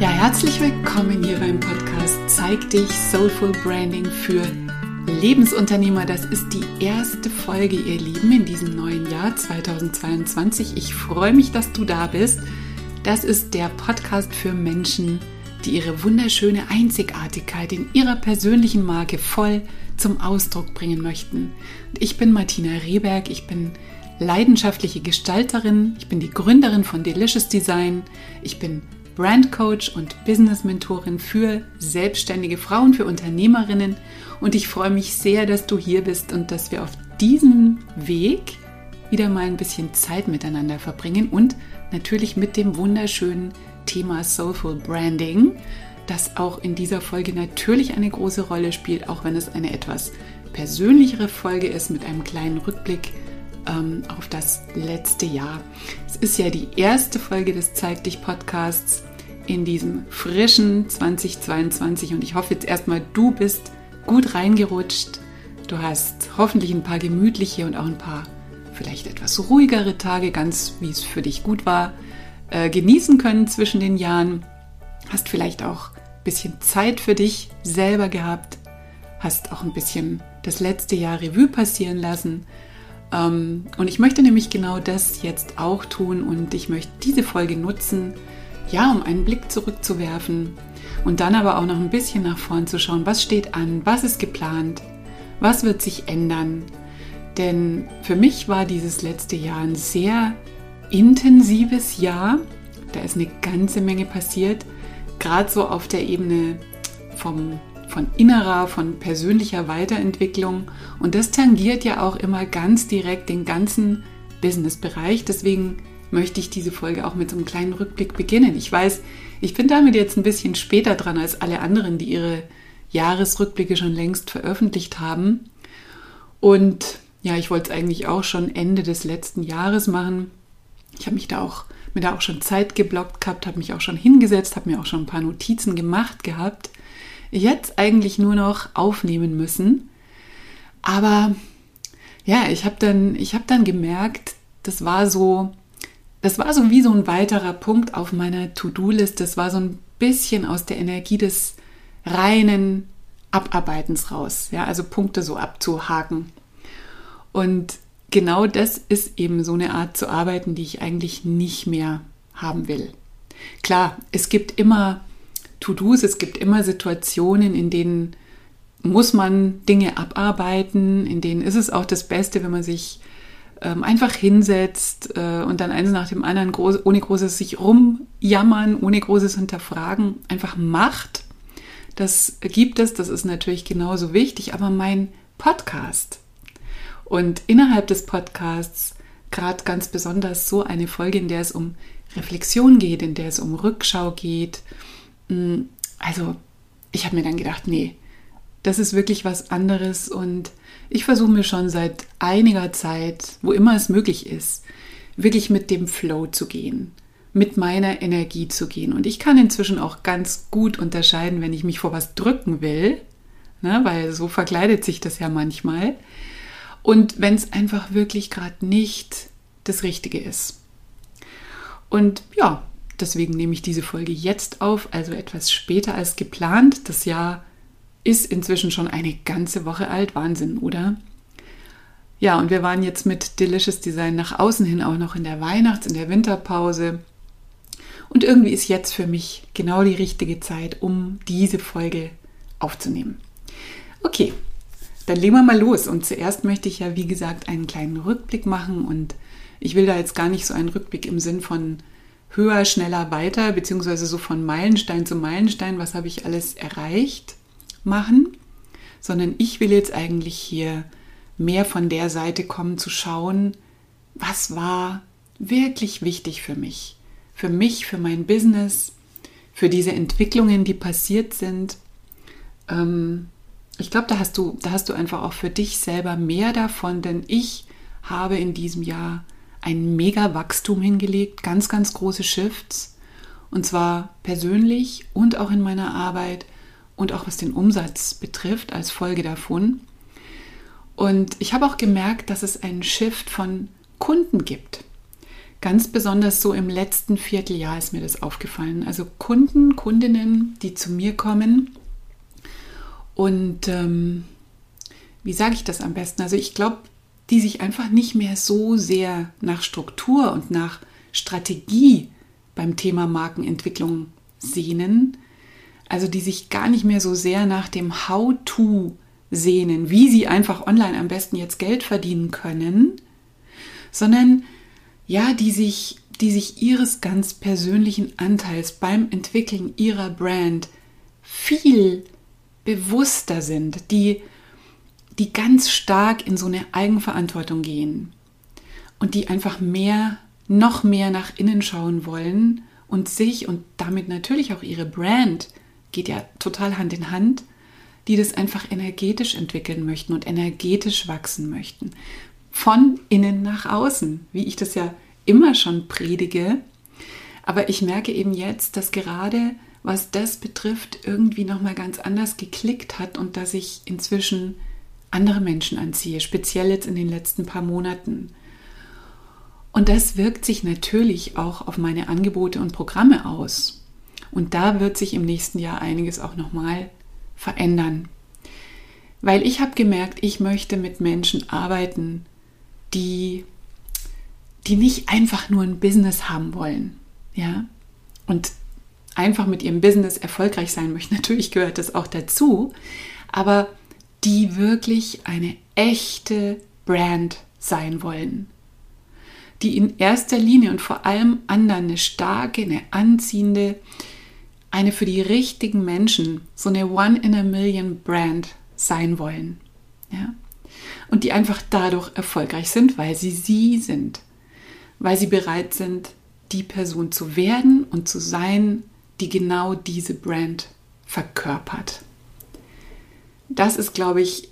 Ja, herzlich willkommen hier beim Podcast Zeig dich Soulful Branding für Lebensunternehmer. Das ist die erste Folge, ihr Lieben, in diesem neuen Jahr 2022. Ich freue mich, dass du da bist. Das ist der Podcast für Menschen, die ihre wunderschöne Einzigartigkeit in ihrer persönlichen Marke voll zum Ausdruck bringen möchten. Ich bin Martina Rehberg, ich bin leidenschaftliche Gestalterin, ich bin die Gründerin von Delicious Design, ich bin Brandcoach und Business Mentorin für selbstständige Frauen, für Unternehmerinnen und ich freue mich sehr, dass du hier bist und dass wir auf diesem Weg wieder mal ein bisschen Zeit miteinander verbringen und natürlich mit dem wunderschönen Thema Soulful Branding, das auch in dieser Folge natürlich eine große Rolle spielt, auch wenn es eine etwas persönlichere Folge ist mit einem kleinen Rückblick ähm, auf das letzte Jahr. Es ist ja die erste Folge des Zeig dich Podcasts in diesem frischen 2022 und ich hoffe jetzt erstmal, du bist gut reingerutscht. Du hast hoffentlich ein paar gemütliche und auch ein paar vielleicht etwas ruhigere Tage, ganz wie es für dich gut war, äh, genießen können zwischen den Jahren. Hast vielleicht auch ein bisschen Zeit für dich selber gehabt, hast auch ein bisschen das letzte Jahr Revue passieren lassen. Ähm, und ich möchte nämlich genau das jetzt auch tun und ich möchte diese Folge nutzen, ja, um einen Blick zurückzuwerfen und dann aber auch noch ein bisschen nach vorn zu schauen, was steht an, was ist geplant, was wird sich ändern. Denn für mich war dieses letzte Jahr ein sehr intensives Jahr. Da ist eine ganze Menge passiert, gerade so auf der Ebene vom, von innerer, von persönlicher Weiterentwicklung. Und das tangiert ja auch immer ganz direkt den ganzen Businessbereich. Deswegen möchte ich diese Folge auch mit so einem kleinen Rückblick beginnen. Ich weiß, ich bin damit jetzt ein bisschen später dran als alle anderen, die ihre Jahresrückblicke schon längst veröffentlicht haben. Und ja, ich wollte es eigentlich auch schon Ende des letzten Jahres machen. Ich habe mich da auch mir da auch schon Zeit geblockt gehabt, habe mich auch schon hingesetzt, habe mir auch schon ein paar Notizen gemacht gehabt. Jetzt eigentlich nur noch aufnehmen müssen. Aber ja, ich habe dann, ich habe dann gemerkt, das war so, das war so wie so ein weiterer Punkt auf meiner To-Do-Liste. Das war so ein bisschen aus der Energie des reinen Abarbeitens raus. Ja, also Punkte so abzuhaken. Und genau das ist eben so eine Art zu arbeiten, die ich eigentlich nicht mehr haben will. Klar, es gibt immer To-Dos, es gibt immer Situationen, in denen muss man Dinge abarbeiten, in denen ist es auch das Beste, wenn man sich ähm, einfach hinsetzt äh, und dann eins nach dem anderen groß, ohne großes sich rumjammern, ohne großes Hinterfragen einfach macht. Das gibt es, das ist natürlich genauso wichtig, aber mein Podcast und innerhalb des Podcasts gerade ganz besonders so eine Folge, in der es um Reflexion geht, in der es um Rückschau geht. Mm, also ich habe mir dann gedacht, nee, das ist wirklich was anderes und ich versuche mir schon seit einiger Zeit, wo immer es möglich ist, wirklich mit dem Flow zu gehen, mit meiner Energie zu gehen. Und ich kann inzwischen auch ganz gut unterscheiden, wenn ich mich vor was drücken will, ne, weil so verkleidet sich das ja manchmal. Und wenn es einfach wirklich gerade nicht das Richtige ist. Und ja, deswegen nehme ich diese Folge jetzt auf, also etwas später als geplant. Das Jahr ist inzwischen schon eine ganze Woche alt. Wahnsinn, oder? Ja, und wir waren jetzt mit Delicious Design nach außen hin auch noch in der Weihnachts-, in der Winterpause. Und irgendwie ist jetzt für mich genau die richtige Zeit, um diese Folge aufzunehmen. Okay, dann legen wir mal los. Und zuerst möchte ich ja, wie gesagt, einen kleinen Rückblick machen. Und ich will da jetzt gar nicht so einen Rückblick im Sinn von höher, schneller, weiter, beziehungsweise so von Meilenstein zu Meilenstein, was habe ich alles erreicht, machen, sondern ich will jetzt eigentlich hier mehr von der Seite kommen, zu schauen, was war wirklich wichtig für mich, für mich, für mein Business, für diese Entwicklungen, die passiert sind. Ähm, ich glaube, da hast du, da hast du einfach auch für dich selber mehr davon, denn ich habe in diesem Jahr ein mega Wachstum hingelegt, ganz, ganz große Shifts. Und zwar persönlich und auch in meiner Arbeit und auch was den Umsatz betrifft als Folge davon. Und ich habe auch gemerkt, dass es einen Shift von Kunden gibt. Ganz besonders so im letzten Vierteljahr ist mir das aufgefallen. Also Kunden, Kundinnen, die zu mir kommen und ähm, wie sage ich das am besten? Also ich glaube, die sich einfach nicht mehr so sehr nach Struktur und nach Strategie beim Thema Markenentwicklung sehnen. Also die sich gar nicht mehr so sehr nach dem How-to sehnen, wie sie einfach online am besten jetzt Geld verdienen können, sondern ja, die sich, die sich ihres ganz persönlichen Anteils beim Entwickeln ihrer Brand viel bewusster sind, die, die ganz stark in so eine Eigenverantwortung gehen und die einfach mehr, noch mehr nach innen schauen wollen und sich und damit natürlich auch ihre Brand, geht ja total Hand in Hand, die das einfach energetisch entwickeln möchten und energetisch wachsen möchten von innen nach außen, wie ich das ja immer schon predige. Aber ich merke eben jetzt, dass gerade was das betrifft, irgendwie nochmal ganz anders geklickt hat und dass ich inzwischen andere Menschen anziehe, speziell jetzt in den letzten paar Monaten. Und das wirkt sich natürlich auch auf meine Angebote und Programme aus. Und da wird sich im nächsten Jahr einiges auch nochmal verändern. Weil ich habe gemerkt, ich möchte mit Menschen arbeiten, die, die nicht einfach nur ein Business haben wollen, ja, und einfach mit ihrem Business erfolgreich sein möchten. Natürlich gehört das auch dazu, aber die wirklich eine echte Brand sein wollen, die in erster Linie und vor allem anderen eine starke, eine anziehende, eine für die richtigen Menschen, so eine One in a Million Brand sein wollen. Ja? und die einfach dadurch erfolgreich sind, weil sie sie sind, weil sie bereit sind, die Person zu werden und zu sein, die genau diese Brand verkörpert. Das ist, glaube ich,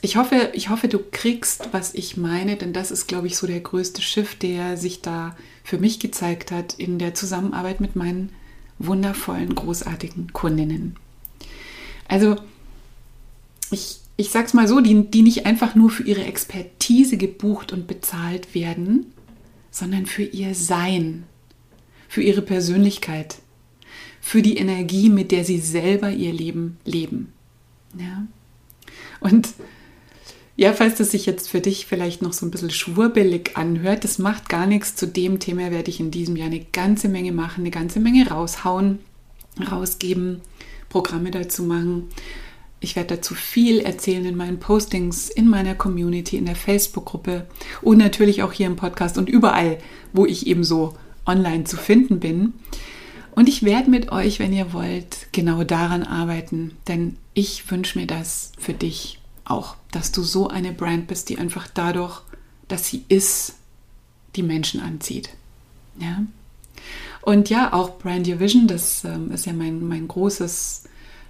ich hoffe, ich hoffe, du kriegst, was ich meine, denn das ist, glaube ich, so der größte Shift, der sich da für mich gezeigt hat in der Zusammenarbeit mit meinen wundervollen, großartigen Kundinnen. Also, ich, ich sag's mal so, die, die nicht einfach nur für ihre Expertise gebucht und bezahlt werden, sondern für ihr Sein, für ihre Persönlichkeit, für die Energie, mit der sie selber ihr Leben leben. Ja? Und ja, falls das sich jetzt für dich vielleicht noch so ein bisschen schwurbelig anhört, das macht gar nichts. Zu dem Thema werde ich in diesem Jahr eine ganze Menge machen, eine ganze Menge raushauen, rausgeben, Programme dazu machen. Ich werde dazu viel erzählen in meinen Postings, in meiner Community, in der Facebook-Gruppe und natürlich auch hier im Podcast und überall, wo ich eben so online zu finden bin. Und ich werde mit euch, wenn ihr wollt, genau daran arbeiten, denn ich wünsche mir das für dich auch, dass du so eine Brand bist, die einfach dadurch, dass sie ist, die Menschen anzieht. Ja? Und ja, auch Brand Your Vision, das ähm, ist ja mein, mein großes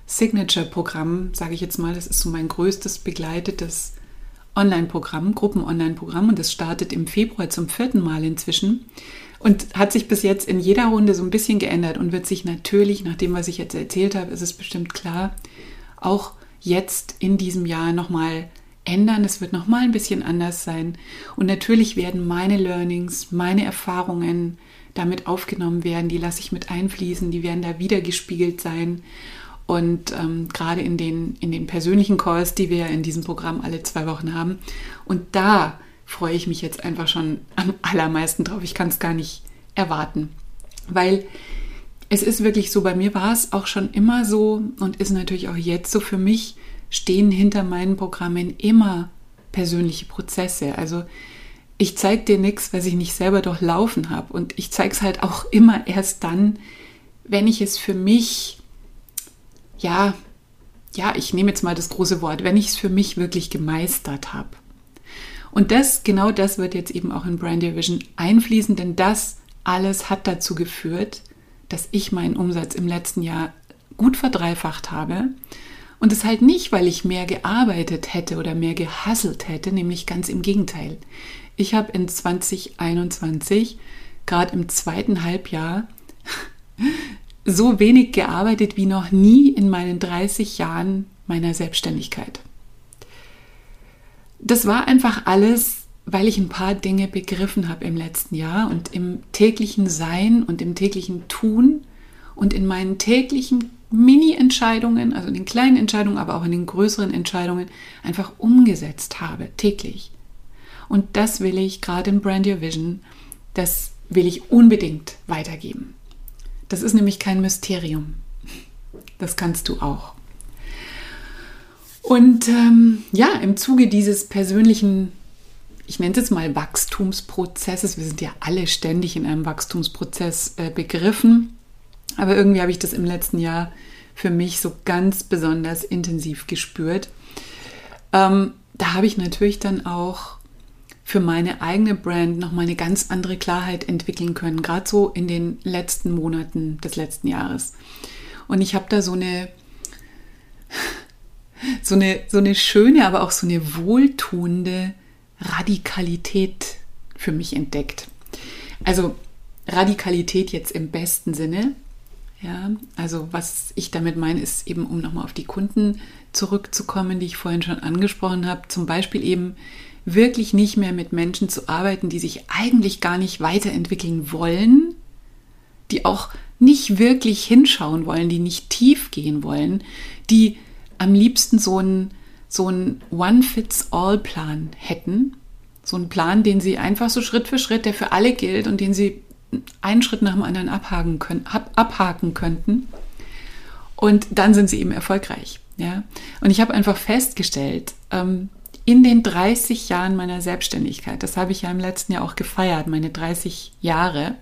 Signature-Programm, sage ich jetzt mal. Das ist so mein größtes begleitetes Online-Programm, Gruppen-Online-Programm und das startet im Februar zum vierten Mal inzwischen und hat sich bis jetzt in jeder Runde so ein bisschen geändert und wird sich natürlich, nach dem, was ich jetzt erzählt habe, ist es bestimmt klar, auch jetzt in diesem Jahr nochmal ändern. Es wird nochmal ein bisschen anders sein. Und natürlich werden meine Learnings, meine Erfahrungen damit aufgenommen werden. Die lasse ich mit einfließen, die werden da wieder gespiegelt sein. Und ähm, gerade in den, in den persönlichen Calls, die wir in diesem Programm alle zwei Wochen haben. Und da freue ich mich jetzt einfach schon am allermeisten drauf. Ich kann es gar nicht erwarten. Weil es ist wirklich so, bei mir war es auch schon immer so und ist natürlich auch jetzt so für mich, stehen hinter meinen Programmen immer persönliche Prozesse. Also ich zeige dir nichts, was ich nicht selber durchlaufen habe. Und ich zeige es halt auch immer erst dann, wenn ich es für mich ja, ja, ich nehme jetzt mal das große Wort, wenn ich es für mich wirklich gemeistert habe. Und das, genau das wird jetzt eben auch in Brand Vision einfließen, denn das alles hat dazu geführt, dass ich meinen Umsatz im letzten Jahr gut verdreifacht habe. Und es halt nicht, weil ich mehr gearbeitet hätte oder mehr gehasselt hätte, nämlich ganz im Gegenteil. Ich habe in 2021, gerade im zweiten Halbjahr, so wenig gearbeitet wie noch nie in meinen 30 Jahren meiner Selbstständigkeit. Das war einfach alles, weil ich ein paar Dinge begriffen habe im letzten Jahr und im täglichen Sein und im täglichen Tun und in meinen täglichen Mini-Entscheidungen, also in den kleinen Entscheidungen, aber auch in den größeren Entscheidungen einfach umgesetzt habe, täglich. Und das will ich gerade im Brand Your Vision, das will ich unbedingt weitergeben. Das ist nämlich kein Mysterium. Das kannst du auch. Und ähm, ja, im Zuge dieses persönlichen ich nenne es jetzt mal Wachstumsprozesses. Wir sind ja alle ständig in einem Wachstumsprozess äh, begriffen. Aber irgendwie habe ich das im letzten Jahr für mich so ganz besonders intensiv gespürt. Ähm, da habe ich natürlich dann auch für meine eigene Brand nochmal eine ganz andere Klarheit entwickeln können, gerade so in den letzten Monaten des letzten Jahres. Und ich habe da so eine, so eine, so eine schöne, aber auch so eine wohltuende Radikalität für mich entdeckt. Also Radikalität jetzt im besten Sinne. Ja, also was ich damit meine, ist eben, um nochmal auf die Kunden zurückzukommen, die ich vorhin schon angesprochen habe, zum Beispiel eben wirklich nicht mehr mit Menschen zu arbeiten, die sich eigentlich gar nicht weiterentwickeln wollen, die auch nicht wirklich hinschauen wollen, die nicht tief gehen wollen, die am liebsten so ein so einen One-Fits-All-Plan hätten. So einen Plan, den sie einfach so Schritt für Schritt, der für alle gilt und den sie einen Schritt nach dem anderen abhaken, können, abhaken könnten. Und dann sind sie eben erfolgreich. Ja? Und ich habe einfach festgestellt, ähm, in den 30 Jahren meiner Selbstständigkeit, das habe ich ja im letzten Jahr auch gefeiert, meine 30 Jahre,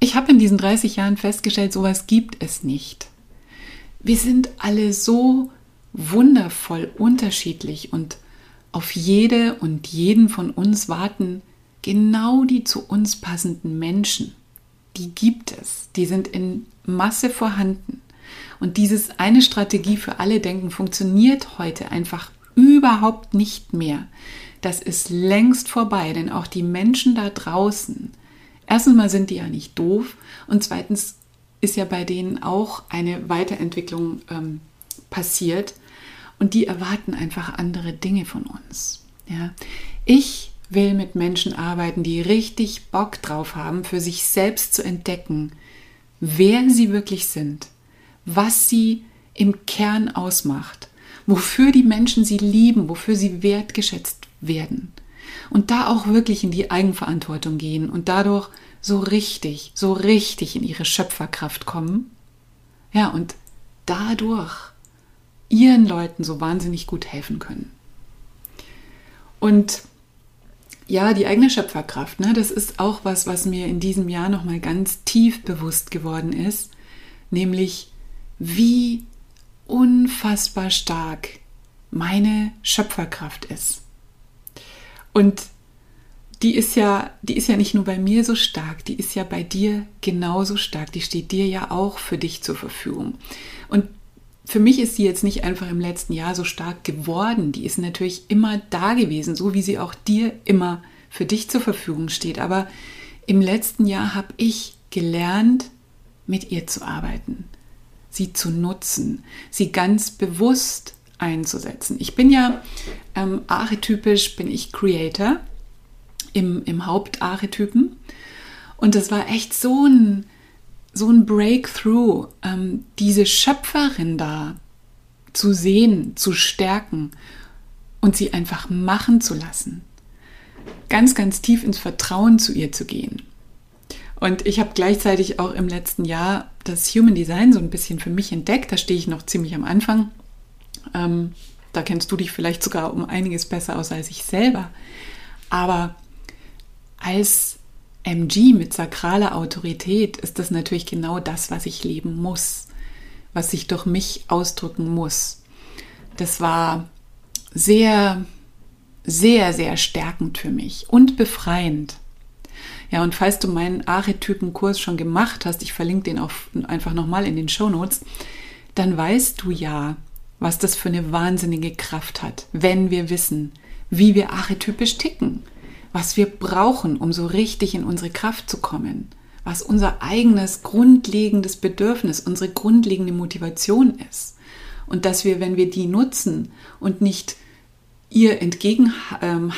ich habe in diesen 30 Jahren festgestellt, sowas gibt es nicht. Wir sind alle so wundervoll unterschiedlich und auf jede und jeden von uns warten genau die zu uns passenden Menschen. Die gibt es, die sind in Masse vorhanden. Und dieses eine Strategie für alle Denken funktioniert heute einfach überhaupt nicht mehr. Das ist längst vorbei, denn auch die Menschen da draußen, erstens mal sind die ja nicht doof und zweitens ist ja bei denen auch eine Weiterentwicklung ähm, passiert und die erwarten einfach andere Dinge von uns. Ja? Ich will mit Menschen arbeiten, die richtig Bock drauf haben, für sich selbst zu entdecken, wer sie wirklich sind, was sie im Kern ausmacht, wofür die Menschen sie lieben, wofür sie wertgeschätzt werden. Und da auch wirklich in die Eigenverantwortung gehen und dadurch so richtig, so richtig in ihre Schöpferkraft kommen. Ja, und dadurch ihren Leuten so wahnsinnig gut helfen können. Und ja, die eigene Schöpferkraft, ne, das ist auch was, was mir in diesem Jahr nochmal ganz tief bewusst geworden ist, nämlich wie unfassbar stark meine Schöpferkraft ist. Und die ist ja, die ist ja nicht nur bei mir so stark, die ist ja bei dir genauso stark. Die steht dir ja auch für dich zur Verfügung. Und für mich ist sie jetzt nicht einfach im letzten Jahr so stark geworden. Die ist natürlich immer da gewesen, so wie sie auch dir immer für dich zur Verfügung steht. Aber im letzten Jahr habe ich gelernt, mit ihr zu arbeiten, sie zu nutzen, sie ganz bewusst einzusetzen. Ich bin ja ähm, archetypisch, bin ich Creator im, im Hauptarchetypen. Und das war echt so ein so ein Breakthrough, ähm, diese Schöpferin da zu sehen, zu stärken und sie einfach machen zu lassen. Ganz, ganz tief ins Vertrauen zu ihr zu gehen. Und ich habe gleichzeitig auch im letzten Jahr das Human Design so ein bisschen für mich entdeckt. Da stehe ich noch ziemlich am Anfang. Ähm, da kennst du dich vielleicht sogar um einiges besser aus als ich selber. Aber als MG mit sakraler Autorität ist das natürlich genau das, was ich leben muss, was sich durch mich ausdrücken muss. Das war sehr, sehr, sehr stärkend für mich und befreiend. Ja, und falls du meinen Archetypenkurs schon gemacht hast, ich verlinke den auch einfach nochmal in den Show Notes, dann weißt du ja, was das für eine wahnsinnige Kraft hat, wenn wir wissen, wie wir archetypisch ticken was wir brauchen, um so richtig in unsere Kraft zu kommen, was unser eigenes grundlegendes Bedürfnis, unsere grundlegende Motivation ist. Und dass wir, wenn wir die nutzen und nicht ihr entgegen ähm,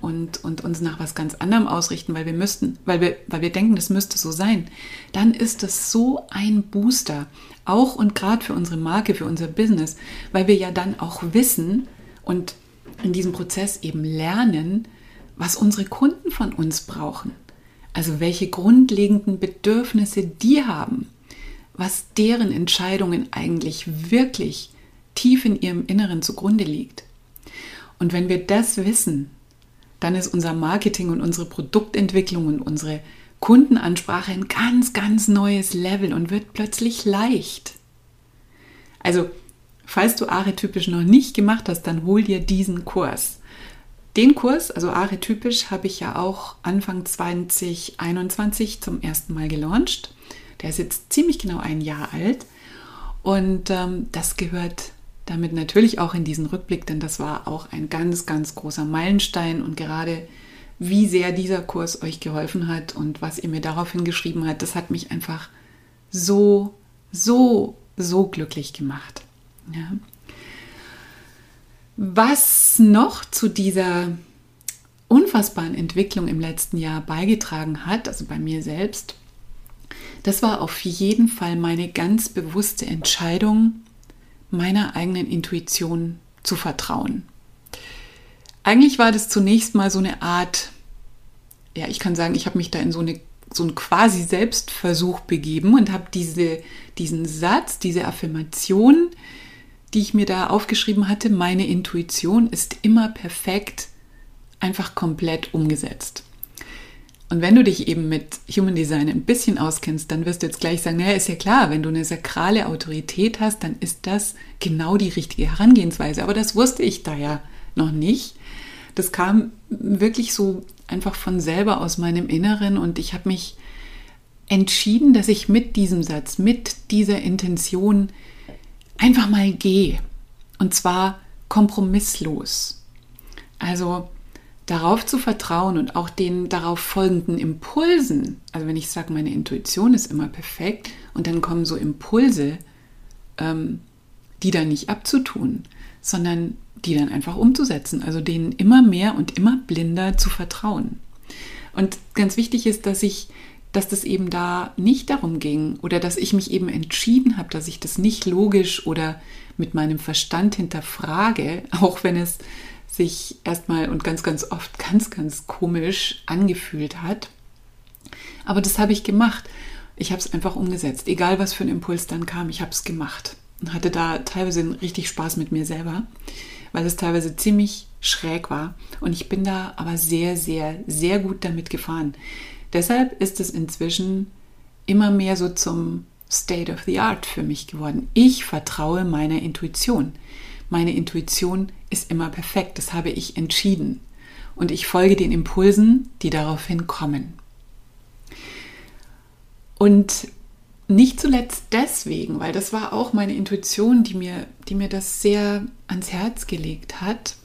und, und uns nach was ganz anderem ausrichten, weil wir müssten, weil wir, weil wir denken, das müsste so sein, dann ist das so ein Booster, auch und gerade für unsere Marke, für unser Business, weil wir ja dann auch wissen und in diesem Prozess eben lernen, was unsere Kunden von uns brauchen. Also welche grundlegenden Bedürfnisse die haben, was deren Entscheidungen eigentlich wirklich tief in ihrem Inneren zugrunde liegt. Und wenn wir das wissen, dann ist unser Marketing und unsere Produktentwicklung und unsere Kundenansprache ein ganz, ganz neues Level und wird plötzlich leicht. Also, falls du archetypisch noch nicht gemacht hast, dann hol dir diesen Kurs. Den Kurs, also archetypisch, habe ich ja auch Anfang 2021 zum ersten Mal gelauncht. Der ist jetzt ziemlich genau ein Jahr alt und ähm, das gehört damit natürlich auch in diesen Rückblick, denn das war auch ein ganz, ganz großer Meilenstein und gerade wie sehr dieser Kurs euch geholfen hat und was ihr mir daraufhin geschrieben habt, das hat mich einfach so, so, so glücklich gemacht. Ja. Was noch zu dieser unfassbaren Entwicklung im letzten Jahr beigetragen hat, also bei mir selbst, das war auf jeden Fall meine ganz bewusste Entscheidung, meiner eigenen Intuition zu vertrauen. Eigentlich war das zunächst mal so eine Art, ja, ich kann sagen, ich habe mich da in so, eine, so einen quasi Selbstversuch begeben und habe diese, diesen Satz, diese Affirmation, die ich mir da aufgeschrieben hatte, meine Intuition ist immer perfekt, einfach komplett umgesetzt. Und wenn du dich eben mit Human Design ein bisschen auskennst, dann wirst du jetzt gleich sagen, naja, ist ja klar, wenn du eine sakrale Autorität hast, dann ist das genau die richtige Herangehensweise. Aber das wusste ich da ja noch nicht. Das kam wirklich so einfach von selber aus meinem Inneren und ich habe mich entschieden, dass ich mit diesem Satz, mit dieser Intention einfach mal gehe. Und zwar kompromisslos. Also darauf zu vertrauen und auch den darauf folgenden Impulsen, also wenn ich sage, meine Intuition ist immer perfekt und dann kommen so Impulse, ähm, die dann nicht abzutun, sondern die dann einfach umzusetzen, also denen immer mehr und immer blinder zu vertrauen. Und ganz wichtig ist, dass ich, dass das eben da nicht darum ging oder dass ich mich eben entschieden habe, dass ich das nicht logisch oder mit meinem Verstand hinterfrage, auch wenn es sich erstmal und ganz, ganz oft ganz, ganz komisch angefühlt hat. Aber das habe ich gemacht. Ich habe es einfach umgesetzt. Egal, was für ein Impuls dann kam, ich habe es gemacht. Und hatte da teilweise richtig Spaß mit mir selber, weil es teilweise ziemlich schräg war. Und ich bin da aber sehr, sehr, sehr gut damit gefahren. Deshalb ist es inzwischen immer mehr so zum State of the Art für mich geworden. Ich vertraue meiner Intuition. Meine Intuition ist immer perfekt, das habe ich entschieden. Und ich folge den Impulsen, die daraufhin kommen. Und nicht zuletzt deswegen, weil das war auch meine Intuition, die mir, die mir das sehr ans Herz gelegt hat.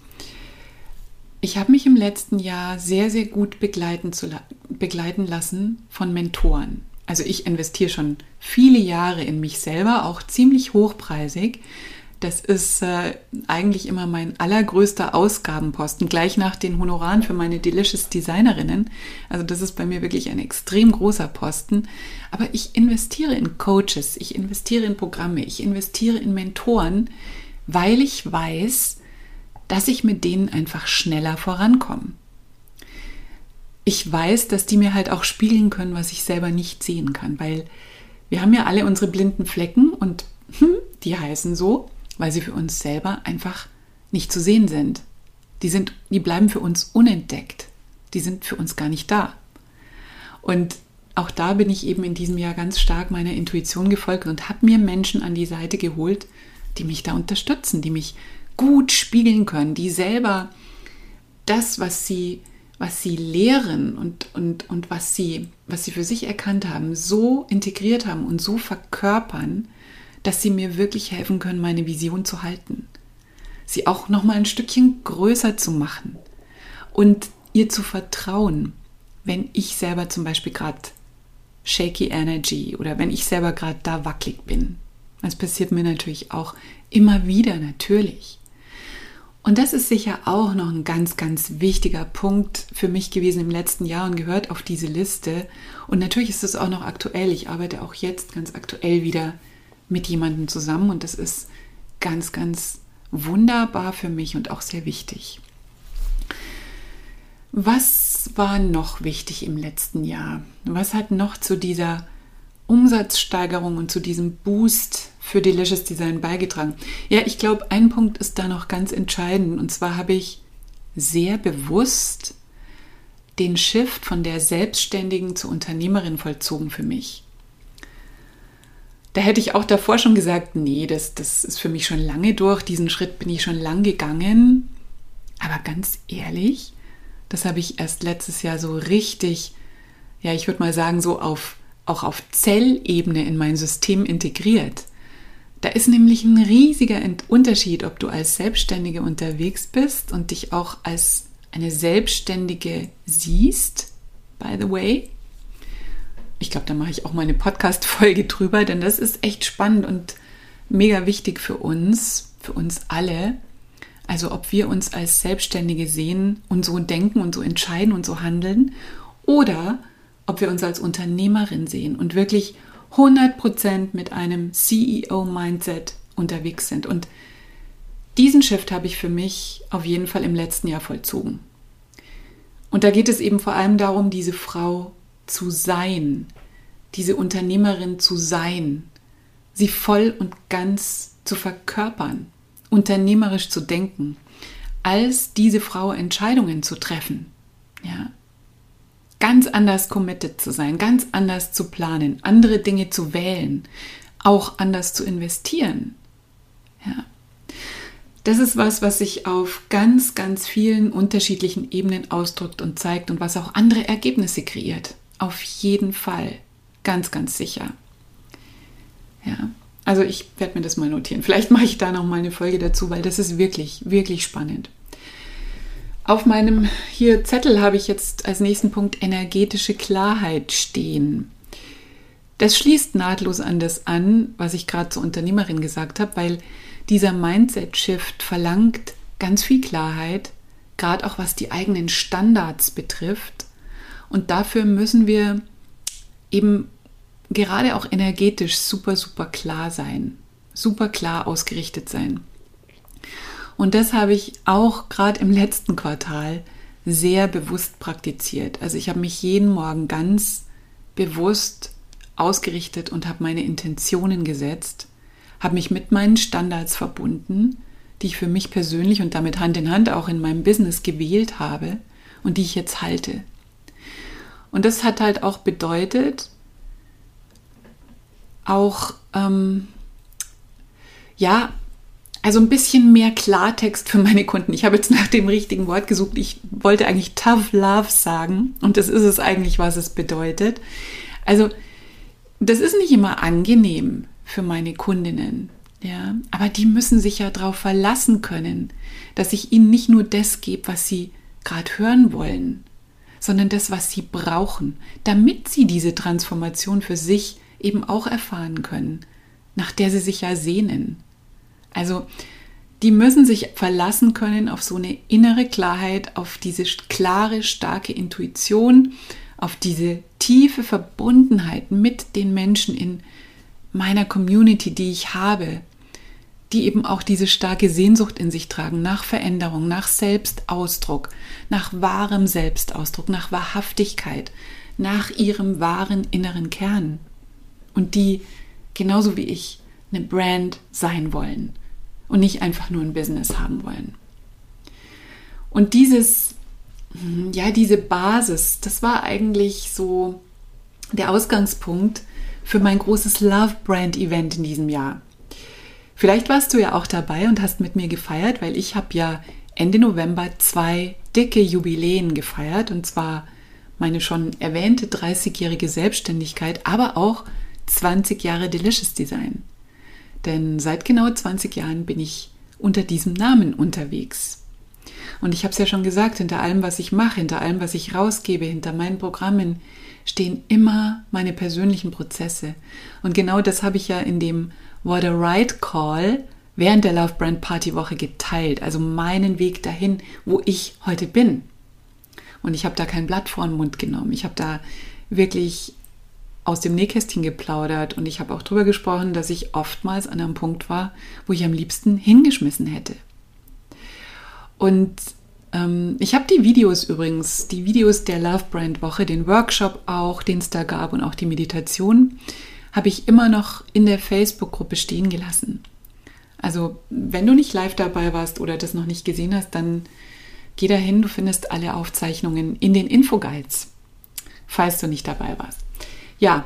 Ich habe mich im letzten Jahr sehr, sehr gut begleiten, zu, begleiten lassen von Mentoren. Also ich investiere schon viele Jahre in mich selber, auch ziemlich hochpreisig das ist äh, eigentlich immer mein allergrößter Ausgabenposten, gleich nach den Honoraren für meine Delicious Designerinnen. Also das ist bei mir wirklich ein extrem großer Posten. Aber ich investiere in Coaches, ich investiere in Programme, ich investiere in Mentoren, weil ich weiß, dass ich mit denen einfach schneller vorankomme. Ich weiß, dass die mir halt auch spiegeln können, was ich selber nicht sehen kann, weil wir haben ja alle unsere blinden Flecken und hm, die heißen so weil sie für uns selber einfach nicht zu sehen sind. Die, sind, die bleiben für uns unentdeckt. Die sind für uns gar nicht da. Und auch da bin ich eben in diesem Jahr ganz stark meiner Intuition gefolgt und habe mir Menschen an die Seite geholt, die mich da unterstützen, die mich gut spiegeln können, die selber das, was sie, was sie lehren und, und, und was, sie, was sie für sich erkannt haben, so integriert haben und so verkörpern, dass sie mir wirklich helfen können, meine Vision zu halten. Sie auch noch mal ein Stückchen größer zu machen und ihr zu vertrauen, wenn ich selber zum Beispiel gerade shaky Energy oder wenn ich selber gerade da wackelig bin. Das passiert mir natürlich auch immer wieder, natürlich. Und das ist sicher auch noch ein ganz, ganz wichtiger Punkt für mich gewesen im letzten Jahr und gehört auf diese Liste. Und natürlich ist es auch noch aktuell. Ich arbeite auch jetzt ganz aktuell wieder mit jemandem zusammen und das ist ganz, ganz wunderbar für mich und auch sehr wichtig. Was war noch wichtig im letzten Jahr? Was hat noch zu dieser Umsatzsteigerung und zu diesem Boost für Delicious Design beigetragen? Ja, ich glaube, ein Punkt ist da noch ganz entscheidend. Und zwar habe ich sehr bewusst den Shift von der Selbstständigen zur Unternehmerin vollzogen für mich. Da hätte ich auch davor schon gesagt, nee, das, das ist für mich schon lange durch, diesen Schritt bin ich schon lang gegangen. Aber ganz ehrlich, das habe ich erst letztes Jahr so richtig, ja, ich würde mal sagen, so auf auch auf Zellebene in mein System integriert. Da ist nämlich ein riesiger Unterschied, ob du als Selbstständige unterwegs bist und dich auch als eine Selbstständige siehst, by the way. Ich glaube, da mache ich auch mal eine Podcast-Folge drüber, denn das ist echt spannend und mega wichtig für uns, für uns alle. Also, ob wir uns als Selbstständige sehen und so denken und so entscheiden und so handeln oder ob wir uns als Unternehmerin sehen und wirklich 100% mit einem CEO-Mindset unterwegs sind. Und diesen Shift habe ich für mich auf jeden Fall im letzten Jahr vollzogen. Und da geht es eben vor allem darum, diese Frau zu sein, diese Unternehmerin zu sein, sie voll und ganz zu verkörpern, unternehmerisch zu denken, als diese Frau Entscheidungen zu treffen. Ja, ganz anders committed zu sein, ganz anders zu planen, andere Dinge zu wählen, auch anders zu investieren. Ja. Das ist was, was sich auf ganz, ganz vielen unterschiedlichen Ebenen ausdrückt und zeigt und was auch andere Ergebnisse kreiert. Auf jeden Fall. Ganz, ganz sicher. Ja. Also ich werde mir das mal notieren. Vielleicht mache ich da noch mal eine Folge dazu, weil das ist wirklich, wirklich spannend. Auf meinem hier Zettel habe ich jetzt als nächsten Punkt energetische Klarheit stehen. Das schließt nahtlos an das an, was ich gerade zur Unternehmerin gesagt habe, weil dieser Mindset-Shift verlangt ganz viel Klarheit, gerade auch was die eigenen Standards betrifft. Und dafür müssen wir eben gerade auch energetisch super, super klar sein, super klar ausgerichtet sein. Und das habe ich auch gerade im letzten Quartal sehr bewusst praktiziert. Also ich habe mich jeden Morgen ganz bewusst ausgerichtet und habe meine Intentionen gesetzt, habe mich mit meinen Standards verbunden, die ich für mich persönlich und damit Hand in Hand auch in meinem Business gewählt habe und die ich jetzt halte. Und das hat halt auch bedeutet, auch ähm, ja, also ein bisschen mehr Klartext für meine Kunden. Ich habe jetzt nach dem richtigen Wort gesucht. Ich wollte eigentlich Tough Love sagen und das ist es eigentlich, was es bedeutet. Also das ist nicht immer angenehm für meine Kundinnen, ja, aber die müssen sich ja darauf verlassen können, dass ich ihnen nicht nur das gebe, was sie gerade hören wollen, sondern das, was sie brauchen, damit sie diese Transformation für sich eben auch erfahren können, nach der sie sich ja sehnen. Also die müssen sich verlassen können auf so eine innere Klarheit, auf diese klare, starke Intuition, auf diese tiefe Verbundenheit mit den Menschen in meiner Community, die ich habe, die eben auch diese starke Sehnsucht in sich tragen nach Veränderung, nach Selbstausdruck, nach wahrem Selbstausdruck, nach Wahrhaftigkeit, nach ihrem wahren inneren Kern und die genauso wie ich eine Brand sein wollen und nicht einfach nur ein Business haben wollen. Und dieses, ja, diese Basis, das war eigentlich so der Ausgangspunkt für mein großes Love Brand Event in diesem Jahr. Vielleicht warst du ja auch dabei und hast mit mir gefeiert, weil ich habe ja Ende November zwei dicke Jubiläen gefeiert und zwar meine schon erwähnte 30-jährige Selbstständigkeit, aber auch 20 Jahre Delicious Design. Denn seit genau 20 Jahren bin ich unter diesem Namen unterwegs. Und ich habe es ja schon gesagt, hinter allem, was ich mache, hinter allem, was ich rausgebe, hinter meinen Programmen stehen immer meine persönlichen Prozesse. Und genau das habe ich ja in dem What a Right Call während der Love Brand Party Woche geteilt, also meinen Weg dahin, wo ich heute bin. Und ich habe da kein Blatt vor den Mund genommen. Ich habe da wirklich aus dem Nähkästchen geplaudert und ich habe auch darüber gesprochen, dass ich oftmals an einem Punkt war, wo ich am liebsten hingeschmissen hätte. Und ähm, ich habe die Videos übrigens, die Videos der Love Brand Woche, den Workshop auch, den es da gab und auch die Meditation, habe ich immer noch in der Facebook-Gruppe stehen gelassen. Also wenn du nicht live dabei warst oder das noch nicht gesehen hast, dann geh dahin, du findest alle Aufzeichnungen in den Infoguides, falls du nicht dabei warst. Ja,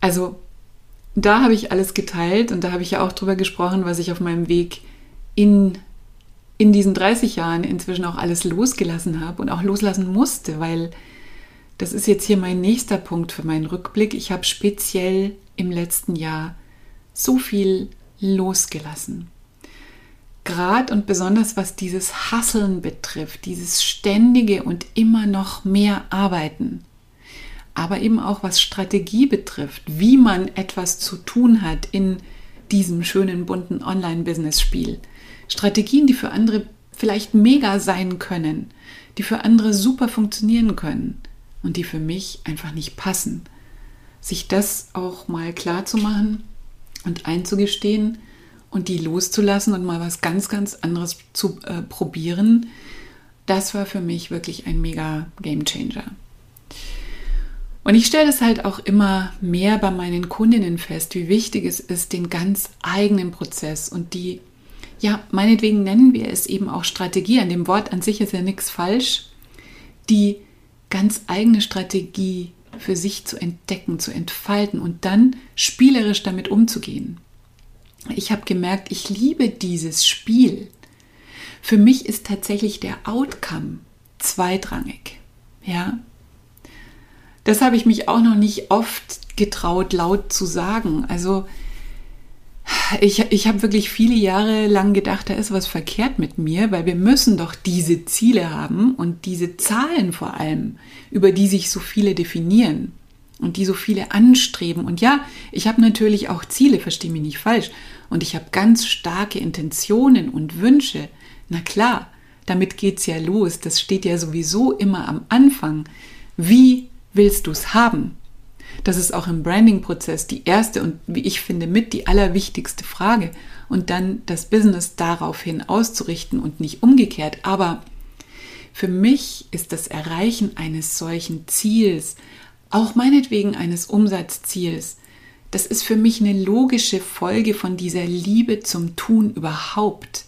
also da habe ich alles geteilt und da habe ich ja auch drüber gesprochen, was ich auf meinem Weg in in diesen 30 Jahren inzwischen auch alles losgelassen habe und auch loslassen musste, weil das ist jetzt hier mein nächster Punkt für meinen Rückblick. Ich habe speziell im letzten Jahr so viel losgelassen. Gerade und besonders was dieses Hasseln betrifft, dieses ständige und immer noch mehr Arbeiten. Aber eben auch was Strategie betrifft, wie man etwas zu tun hat in diesem schönen bunten Online-Business-Spiel. Strategien, die für andere vielleicht mega sein können, die für andere super funktionieren können und die für mich einfach nicht passen. Sich das auch mal klar zu machen und einzugestehen und die loszulassen und mal was ganz, ganz anderes zu äh, probieren, das war für mich wirklich ein mega Game Changer. Und ich stelle es halt auch immer mehr bei meinen Kundinnen fest, wie wichtig es ist, den ganz eigenen Prozess und die ja, meinetwegen nennen wir es eben auch Strategie. An dem Wort an sich ist ja nichts falsch. Die ganz eigene Strategie für sich zu entdecken, zu entfalten und dann spielerisch damit umzugehen. Ich habe gemerkt, ich liebe dieses Spiel. Für mich ist tatsächlich der Outcome zweitrangig. Ja, das habe ich mich auch noch nicht oft getraut, laut zu sagen. Also ich, ich habe wirklich viele Jahre lang gedacht, da ist was verkehrt mit mir, weil wir müssen doch diese Ziele haben und diese Zahlen vor allem, über die sich so viele definieren und die so viele anstreben. Und ja, ich habe natürlich auch Ziele, verstehe mich nicht falsch. Und ich habe ganz starke Intentionen und Wünsche. Na klar, damit geht es ja los. Das steht ja sowieso immer am Anfang. Wie willst du es haben? Das ist auch im Branding-Prozess die erste und wie ich finde mit die allerwichtigste Frage. Und dann das Business daraufhin auszurichten und nicht umgekehrt. Aber für mich ist das Erreichen eines solchen Ziels, auch meinetwegen eines Umsatzziels, das ist für mich eine logische Folge von dieser Liebe zum Tun überhaupt.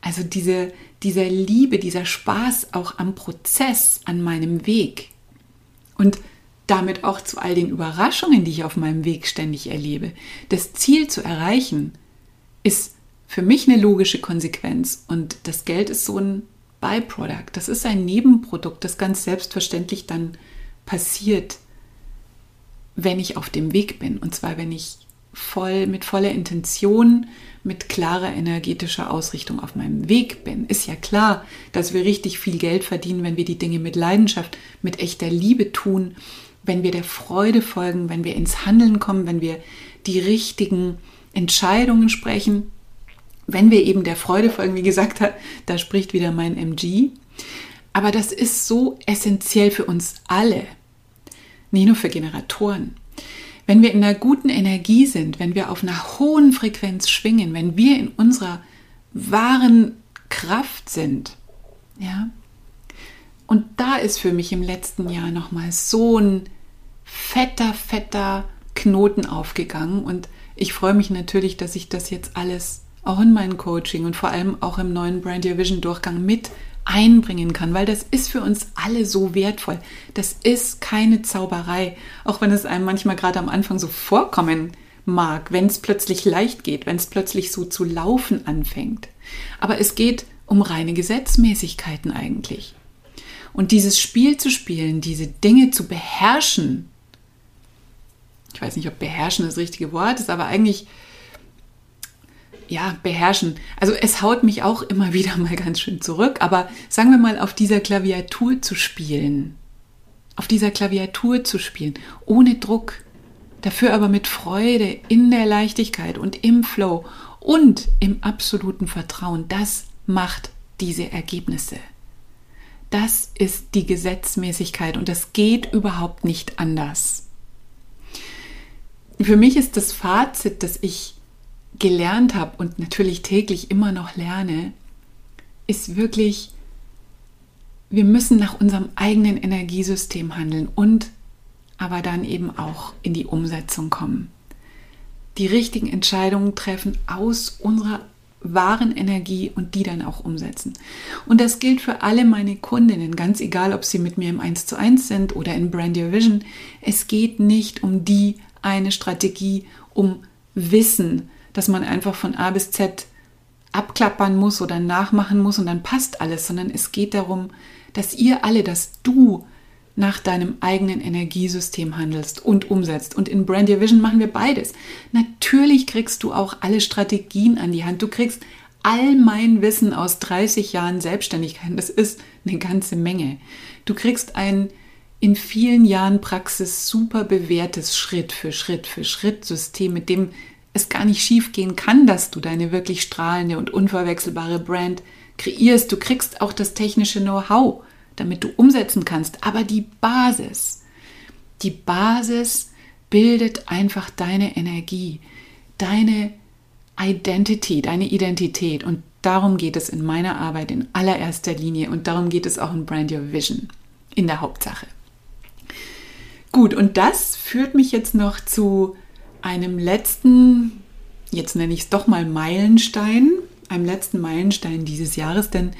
Also diese, dieser Liebe, dieser Spaß auch am Prozess, an meinem Weg. Und damit auch zu all den Überraschungen, die ich auf meinem Weg ständig erlebe. Das Ziel zu erreichen ist für mich eine logische Konsequenz. Und das Geld ist so ein Byproduct, das ist ein Nebenprodukt, das ganz selbstverständlich dann passiert, wenn ich auf dem Weg bin. Und zwar wenn ich voll mit voller Intention, mit klarer energetischer Ausrichtung auf meinem Weg bin. Ist ja klar, dass wir richtig viel Geld verdienen, wenn wir die Dinge mit Leidenschaft, mit echter Liebe tun wenn wir der Freude folgen, wenn wir ins Handeln kommen, wenn wir die richtigen Entscheidungen sprechen, wenn wir eben der Freude folgen, wie gesagt, da, spricht wieder mein MG. Aber das ist so essentiell für uns alle, nicht nur für Generatoren. Wenn wir in einer guten Energie sind, wenn wir auf einer hohen Frequenz schwingen, wenn wir in unserer wahren Kraft sind, ja, und da ist für mich im letzten Jahr nochmal so ein fetter, fetter Knoten aufgegangen. Und ich freue mich natürlich, dass ich das jetzt alles auch in meinem Coaching und vor allem auch im neuen Brand Your Vision Durchgang mit einbringen kann, weil das ist für uns alle so wertvoll. Das ist keine Zauberei, auch wenn es einem manchmal gerade am Anfang so vorkommen mag, wenn es plötzlich leicht geht, wenn es plötzlich so zu laufen anfängt. Aber es geht um reine Gesetzmäßigkeiten eigentlich. Und dieses Spiel zu spielen, diese Dinge zu beherrschen, ich weiß nicht, ob beherrschen das richtige Wort ist, aber eigentlich, ja, beherrschen. Also es haut mich auch immer wieder mal ganz schön zurück, aber sagen wir mal, auf dieser Klaviatur zu spielen, auf dieser Klaviatur zu spielen, ohne Druck, dafür aber mit Freude, in der Leichtigkeit und im Flow, und im absoluten Vertrauen. Das macht diese Ergebnisse. Das ist die Gesetzmäßigkeit und das geht überhaupt nicht anders. Für mich ist das Fazit, das ich gelernt habe und natürlich täglich immer noch lerne, ist wirklich, wir müssen nach unserem eigenen Energiesystem handeln und aber dann eben auch in die Umsetzung kommen. Die richtigen Entscheidungen treffen aus unserer wahren Energie und die dann auch umsetzen. Und das gilt für alle meine Kundinnen, ganz egal, ob sie mit mir im 1 zu 1 sind oder in Brand Your Vision. Es geht nicht um die eine Strategie, um Wissen, dass man einfach von A bis Z abklappern muss oder nachmachen muss und dann passt alles, sondern es geht darum, dass ihr alle, dass du nach deinem eigenen Energiesystem handelst und umsetzt. Und in Brand Your Vision machen wir beides. Natürlich kriegst du auch alle Strategien an die Hand. Du kriegst all mein Wissen aus 30 Jahren Selbstständigkeit. Das ist eine ganze Menge. Du kriegst ein in vielen Jahren Praxis super bewährtes Schritt für Schritt für Schritt System, mit dem es gar nicht schief gehen kann, dass du deine wirklich strahlende und unverwechselbare Brand kreierst. Du kriegst auch das technische Know-how damit du umsetzen kannst. Aber die Basis, die Basis bildet einfach deine Energie, deine Identity, deine Identität. Und darum geht es in meiner Arbeit in allererster Linie und darum geht es auch in Brand Your Vision in der Hauptsache. Gut, und das führt mich jetzt noch zu einem letzten, jetzt nenne ich es doch mal Meilenstein, einem letzten Meilenstein dieses Jahres, denn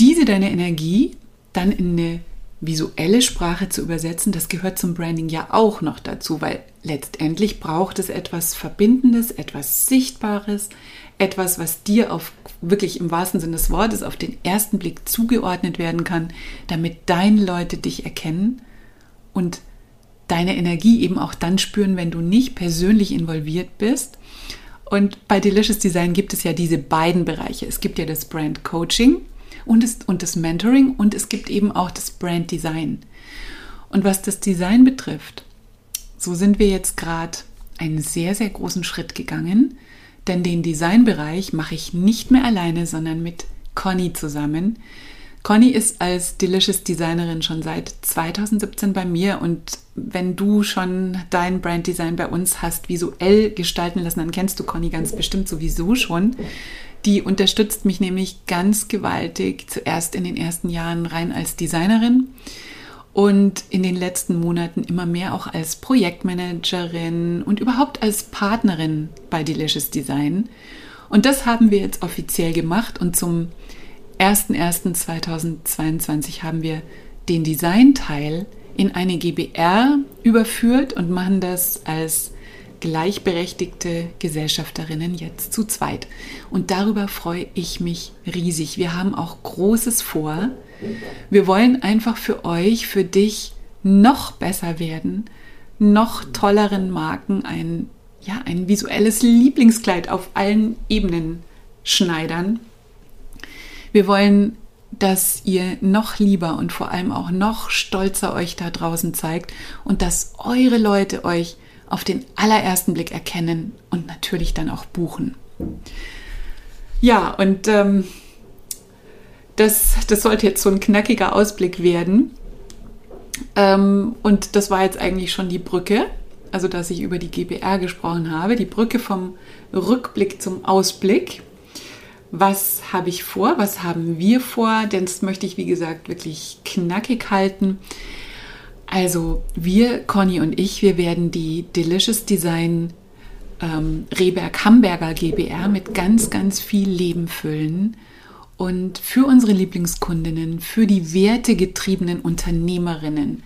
diese deine Energie dann in eine visuelle Sprache zu übersetzen, das gehört zum Branding ja auch noch dazu, weil letztendlich braucht es etwas Verbindendes, etwas Sichtbares, etwas, was dir auf wirklich im wahrsten Sinne des Wortes auf den ersten Blick zugeordnet werden kann, damit deine Leute dich erkennen und deine Energie eben auch dann spüren, wenn du nicht persönlich involviert bist. Und bei Delicious Design gibt es ja diese beiden Bereiche. Es gibt ja das Brand Coaching, und das, und das Mentoring und es gibt eben auch das Brand Design. Und was das Design betrifft, so sind wir jetzt gerade einen sehr, sehr großen Schritt gegangen, denn den Designbereich mache ich nicht mehr alleine, sondern mit Conny zusammen. Conny ist als Delicious Designerin schon seit 2017 bei mir und wenn du schon dein Branddesign bei uns hast visuell gestalten lassen, dann kennst du Conny ganz bestimmt sowieso schon. Die unterstützt mich nämlich ganz gewaltig, zuerst in den ersten Jahren rein als Designerin und in den letzten Monaten immer mehr auch als Projektmanagerin und überhaupt als Partnerin bei Delicious Design. Und das haben wir jetzt offiziell gemacht und zum 01.01.2022 haben wir den Designteil in eine GBR überführt und machen das als gleichberechtigte Gesellschafterinnen jetzt zu zweit. Und darüber freue ich mich riesig. Wir haben auch Großes vor. Wir wollen einfach für euch, für dich noch besser werden, noch tolleren Marken ein, ja, ein visuelles Lieblingskleid auf allen Ebenen schneidern. Wir wollen dass ihr noch lieber und vor allem auch noch stolzer euch da draußen zeigt und dass eure Leute euch auf den allerersten Blick erkennen und natürlich dann auch buchen. Ja, und ähm, das, das sollte jetzt so ein knackiger Ausblick werden. Ähm, und das war jetzt eigentlich schon die Brücke, also dass ich über die GBR gesprochen habe, die Brücke vom Rückblick zum Ausblick. Was habe ich vor? Was haben wir vor? Denn das möchte ich, wie gesagt, wirklich knackig halten. Also wir, Conny und ich, wir werden die Delicious Design ähm, Rehberg Hamburger GBR mit ganz, ganz viel Leben füllen und für unsere Lieblingskundinnen, für die wertegetriebenen Unternehmerinnen,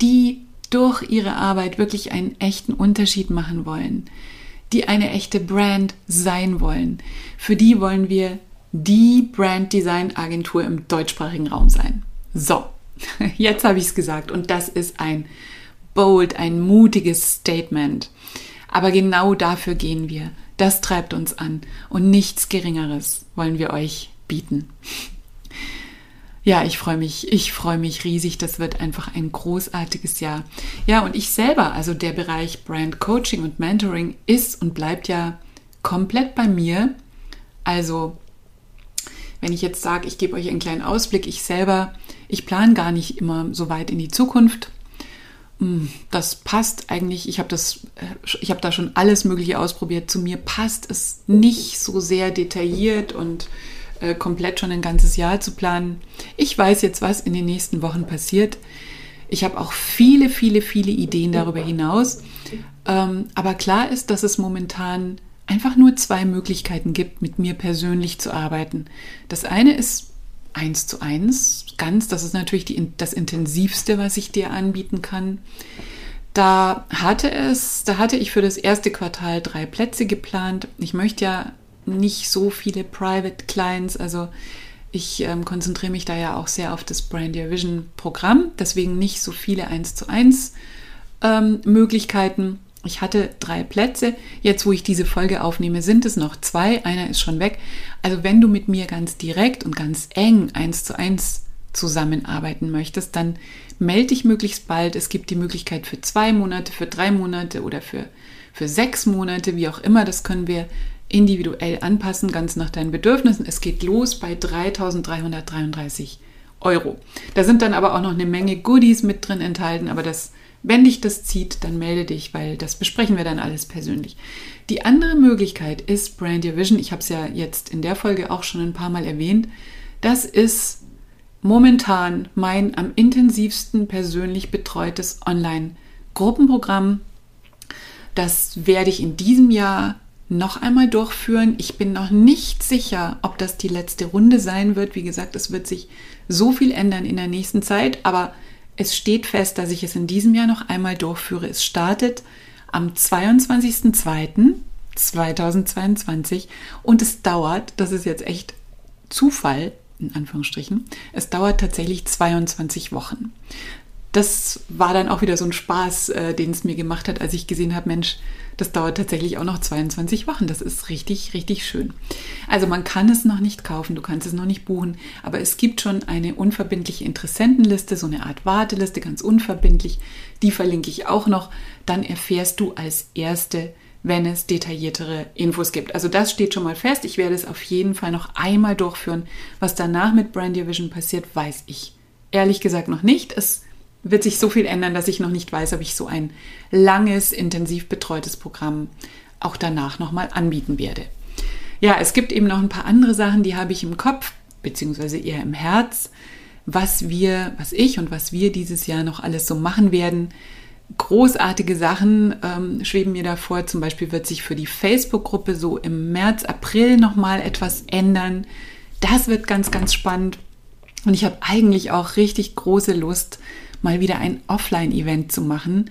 die durch ihre Arbeit wirklich einen echten Unterschied machen wollen, die eine echte Brand sein wollen. Für die wollen wir die Brand Design Agentur im deutschsprachigen Raum sein. So, Jetzt habe ich es gesagt und das ist ein bold, ein mutiges Statement. Aber genau dafür gehen wir. Das treibt uns an und nichts Geringeres wollen wir euch bieten. Ja, ich freue mich, ich freue mich riesig. Das wird einfach ein großartiges Jahr. Ja, und ich selber, also der Bereich Brand Coaching und Mentoring ist und bleibt ja komplett bei mir. Also, wenn ich jetzt sage, ich gebe euch einen kleinen Ausblick, ich selber, ich plane gar nicht immer so weit in die Zukunft. Hm, das passt eigentlich, ich habe das, äh, ich habe da schon alles Mögliche ausprobiert. Zu mir passt es nicht so sehr detailliert und äh, komplett schon ein ganzes Jahr zu planen. Ich weiß jetzt, was in den nächsten Wochen passiert. Ich habe auch viele, viele, viele Ideen darüber hinaus. Ähm, aber klar ist, dass es momentan einfach nur zwei Möglichkeiten gibt, mit mir persönlich zu arbeiten. Das eine ist eins zu eins, ganz, das ist natürlich die, das intensivste, was ich dir anbieten kann. Da hatte es, da hatte ich für das erste Quartal drei Plätze geplant. Ich möchte ja nicht so viele Private Clients, also ich ähm, konzentriere mich da ja auch sehr auf das Brand Your Vision Programm, deswegen nicht so viele 1 zu 1 ähm, Möglichkeiten. Ich hatte drei Plätze. Jetzt, wo ich diese Folge aufnehme, sind es noch zwei. Einer ist schon weg. Also wenn du mit mir ganz direkt und ganz eng 1 zu 1 zusammenarbeiten möchtest, dann melde dich möglichst bald. Es gibt die Möglichkeit für zwei Monate, für drei Monate oder für, für sechs Monate, wie auch immer. Das können wir individuell anpassen, ganz nach deinen Bedürfnissen. Es geht los bei 3.333 Euro. Da sind dann aber auch noch eine Menge Goodies mit drin enthalten, aber das, wenn dich das zieht, dann melde dich, weil das besprechen wir dann alles persönlich. Die andere Möglichkeit ist Brand Your Vision. Ich habe es ja jetzt in der Folge auch schon ein paar Mal erwähnt. Das ist momentan mein am intensivsten persönlich betreutes Online-Gruppenprogramm. Das werde ich in diesem Jahr noch einmal durchführen. Ich bin noch nicht sicher, ob das die letzte Runde sein wird. Wie gesagt, es wird sich so viel ändern in der nächsten Zeit, aber es steht fest, dass ich es in diesem Jahr noch einmal durchführe. Es startet am 22.02.2022 und es dauert, das ist jetzt echt Zufall, in Anführungsstrichen, es dauert tatsächlich 22 Wochen. Das war dann auch wieder so ein Spaß, äh, den es mir gemacht hat, als ich gesehen habe, Mensch, das dauert tatsächlich auch noch 22 Wochen. Das ist richtig, richtig schön. Also man kann es noch nicht kaufen, du kannst es noch nicht buchen, aber es gibt schon eine unverbindliche Interessentenliste, so eine Art Warteliste, ganz unverbindlich. Die verlinke ich auch noch. Dann erfährst du als erste, wenn es detailliertere Infos gibt. Also das steht schon mal fest. Ich werde es auf jeden Fall noch einmal durchführen. Was danach mit Brand Division passiert, weiß ich ehrlich gesagt noch nicht. Es wird sich so viel ändern, dass ich noch nicht weiß, ob ich so ein langes, intensiv betreutes Programm auch danach nochmal anbieten werde. Ja, es gibt eben noch ein paar andere Sachen, die habe ich im Kopf, beziehungsweise eher im Herz, was wir, was ich und was wir dieses Jahr noch alles so machen werden. Großartige Sachen ähm, schweben mir davor. Zum Beispiel wird sich für die Facebook-Gruppe so im März, April nochmal etwas ändern. Das wird ganz, ganz spannend. Und ich habe eigentlich auch richtig große Lust, mal wieder ein Offline-Event zu machen.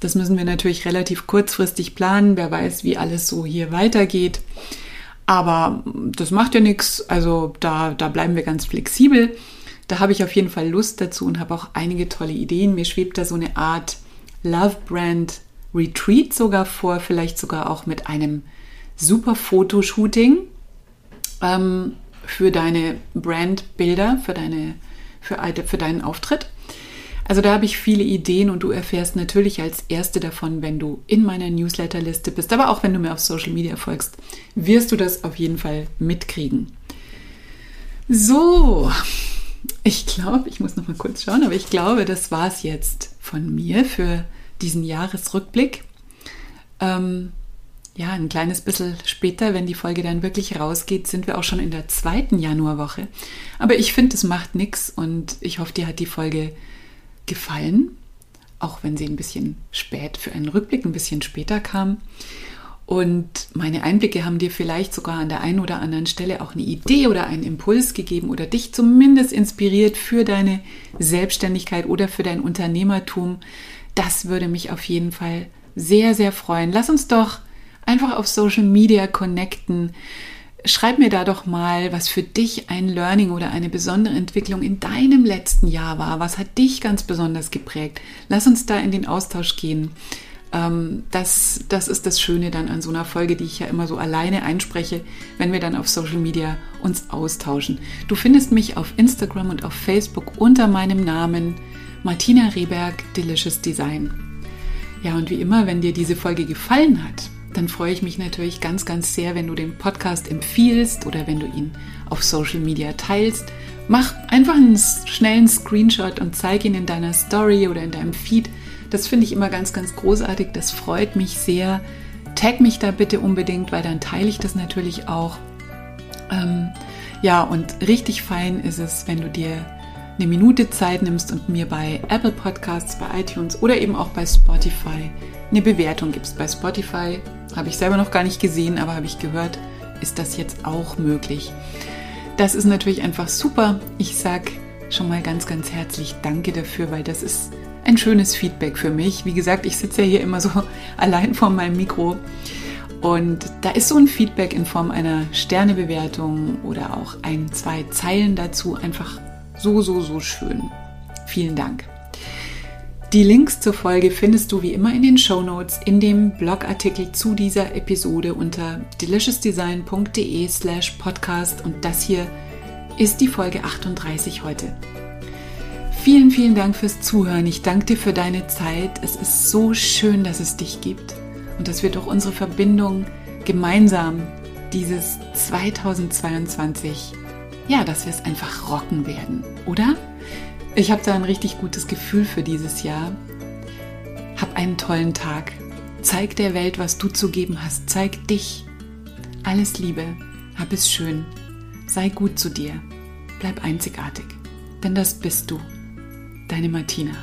Das müssen wir natürlich relativ kurzfristig planen. Wer weiß, wie alles so hier weitergeht. Aber das macht ja nichts. Also da, da bleiben wir ganz flexibel. Da habe ich auf jeden Fall Lust dazu und habe auch einige tolle Ideen. Mir schwebt da so eine Art Love Brand Retreat sogar vor, vielleicht sogar auch mit einem super Fotoshooting ähm, für deine Brandbilder, für, deine, für, für deinen Auftritt. Also da habe ich viele Ideen und du erfährst natürlich als erste davon, wenn du in meiner Newsletterliste bist, aber auch wenn du mir auf Social Media folgst, wirst du das auf jeden Fall mitkriegen. So, ich glaube, ich muss noch mal kurz schauen, aber ich glaube, das war es jetzt von mir für diesen Jahresrückblick. Ähm, ja, ein kleines bisschen später, wenn die Folge dann wirklich rausgeht, sind wir auch schon in der zweiten Januarwoche. Aber ich finde, es macht nichts und ich hoffe, dir hat die Folge gefallen, auch wenn sie ein bisschen spät für einen Rückblick ein bisschen später kam. Und meine Einblicke haben dir vielleicht sogar an der einen oder anderen Stelle auch eine Idee oder einen Impuls gegeben oder dich zumindest inspiriert für deine Selbstständigkeit oder für dein Unternehmertum. Das würde mich auf jeden Fall sehr, sehr freuen. Lass uns doch einfach auf Social Media connecten. Schreib mir da doch mal, was für dich ein Learning oder eine besondere Entwicklung in deinem letzten Jahr war. Was hat dich ganz besonders geprägt? Lass uns da in den Austausch gehen. Ähm, das, das ist das Schöne dann an so einer Folge, die ich ja immer so alleine einspreche, wenn wir dann auf Social Media uns austauschen. Du findest mich auf Instagram und auf Facebook unter meinem Namen Martina Rehberg Delicious Design. Ja, und wie immer, wenn dir diese Folge gefallen hat, dann freue ich mich natürlich ganz, ganz sehr, wenn du den Podcast empfiehlst oder wenn du ihn auf Social Media teilst. Mach einfach einen schnellen Screenshot und zeig ihn in deiner Story oder in deinem Feed. Das finde ich immer ganz, ganz großartig. Das freut mich sehr. Tag mich da bitte unbedingt, weil dann teile ich das natürlich auch. Ähm, ja, und richtig fein ist es, wenn du dir eine Minute Zeit nimmst und mir bei Apple Podcasts, bei iTunes oder eben auch bei Spotify eine Bewertung gibst. Bei Spotify habe ich selber noch gar nicht gesehen, aber habe ich gehört, ist das jetzt auch möglich. Das ist natürlich einfach super. Ich sage schon mal ganz, ganz herzlich Danke dafür, weil das ist ein schönes Feedback für mich. Wie gesagt, ich sitze ja hier immer so allein vor meinem Mikro. Und da ist so ein Feedback in Form einer Sternebewertung oder auch ein, zwei Zeilen dazu einfach so, so, so schön. Vielen Dank. Die Links zur Folge findest du wie immer in den Show Notes in dem Blogartikel zu dieser Episode unter deliciousdesign.de slash podcast und das hier ist die Folge 38 heute. Vielen, vielen Dank fürs Zuhören. Ich danke dir für deine Zeit. Es ist so schön, dass es dich gibt und dass wir durch unsere Verbindung gemeinsam dieses 2022 ja, dass wir es einfach rocken werden, oder? Ich habe da ein richtig gutes Gefühl für dieses Jahr. Hab einen tollen Tag. Zeig der Welt, was du zu geben hast. Zeig dich. Alles Liebe. Hab es schön. Sei gut zu dir. Bleib einzigartig. Denn das bist du. Deine Martina.